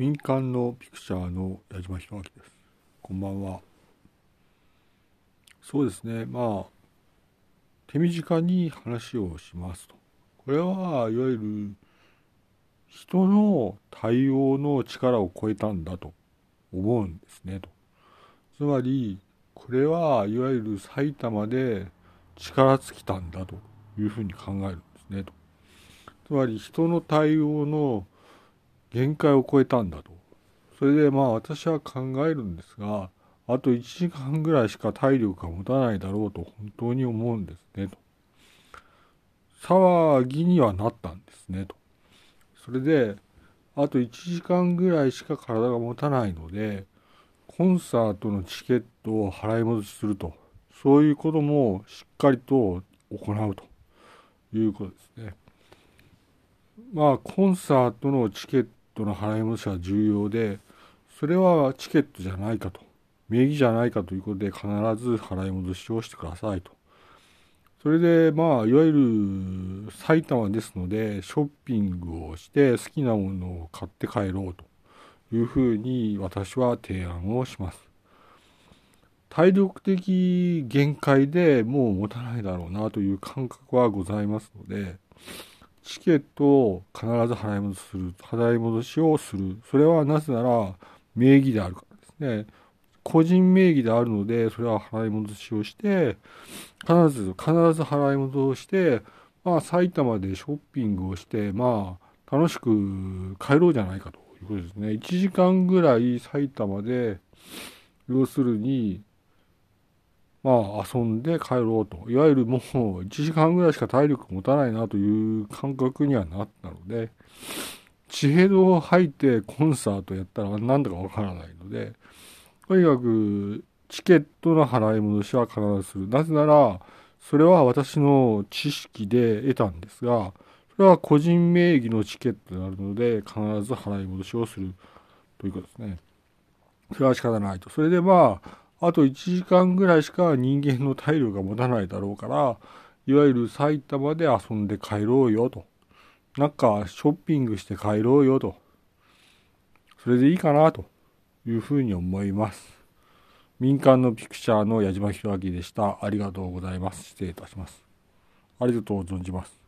民間のピクチャーの矢島弘明です。こんばんは。そうですね、まあ、手短に話をしますと。これはいわゆる人の対応の力を超えたんだと思うんですねと。つまり、これはいわゆる埼玉で力尽きたんだというふうに考えるんですねと。つまり人の対応の限界を超えたんだと。それでまあ私は考えるんですが、あと1時間ぐらいしか体力が持たないだろうと本当に思うんですねと。騒ぎにはなったんですねと。それで、あと1時間ぐらいしか体が持たないので、コンサートのチケットを払い戻しすると。そういうこともしっかりと行うということですね。まあコンサートのチケットの払い戻しは重要でそれはチケットじゃないかと名義じゃないかということで必ず払い戻しをしてくださいと。それでまあいわゆる埼玉ですのでショッピングをして好きなものを買って帰ろうというふうに私は提案をします。体力的限界でもう持たないだろうなという感覚はございますので、チケットを必ず払い戻しする、払い戻しをする。それはなぜなら名義であるからですね。個人名義であるので、それは払い戻しをして、必ず、必ず払い戻して、まあ、埼玉でショッピングをして、まあ、楽しく帰ろうじゃないかということですね。1時間ぐらい埼玉で、要するに、まあ遊んで帰ろうと。いわゆるもう1時間ぐらいしか体力持たないなという感覚にはなったので、地平道を入ってコンサートやったら何だかわからないので、とにかくチケットの払い戻しは必ずする。なぜなら、それは私の知識で得たんですが、それは個人名義のチケットになるので、必ず払い戻しをするということですね。それは仕方ないと。それでまあ、あと1時間ぐらいしか人間の体力が持たないだろうから、いわゆる埼玉で遊んで帰ろうよと。なんかショッピングして帰ろうよと。それでいいかなというふうに思います。民間のピクチャーの矢島弘明でした。ありがとうございます。失礼いたします。ありがとう存じます。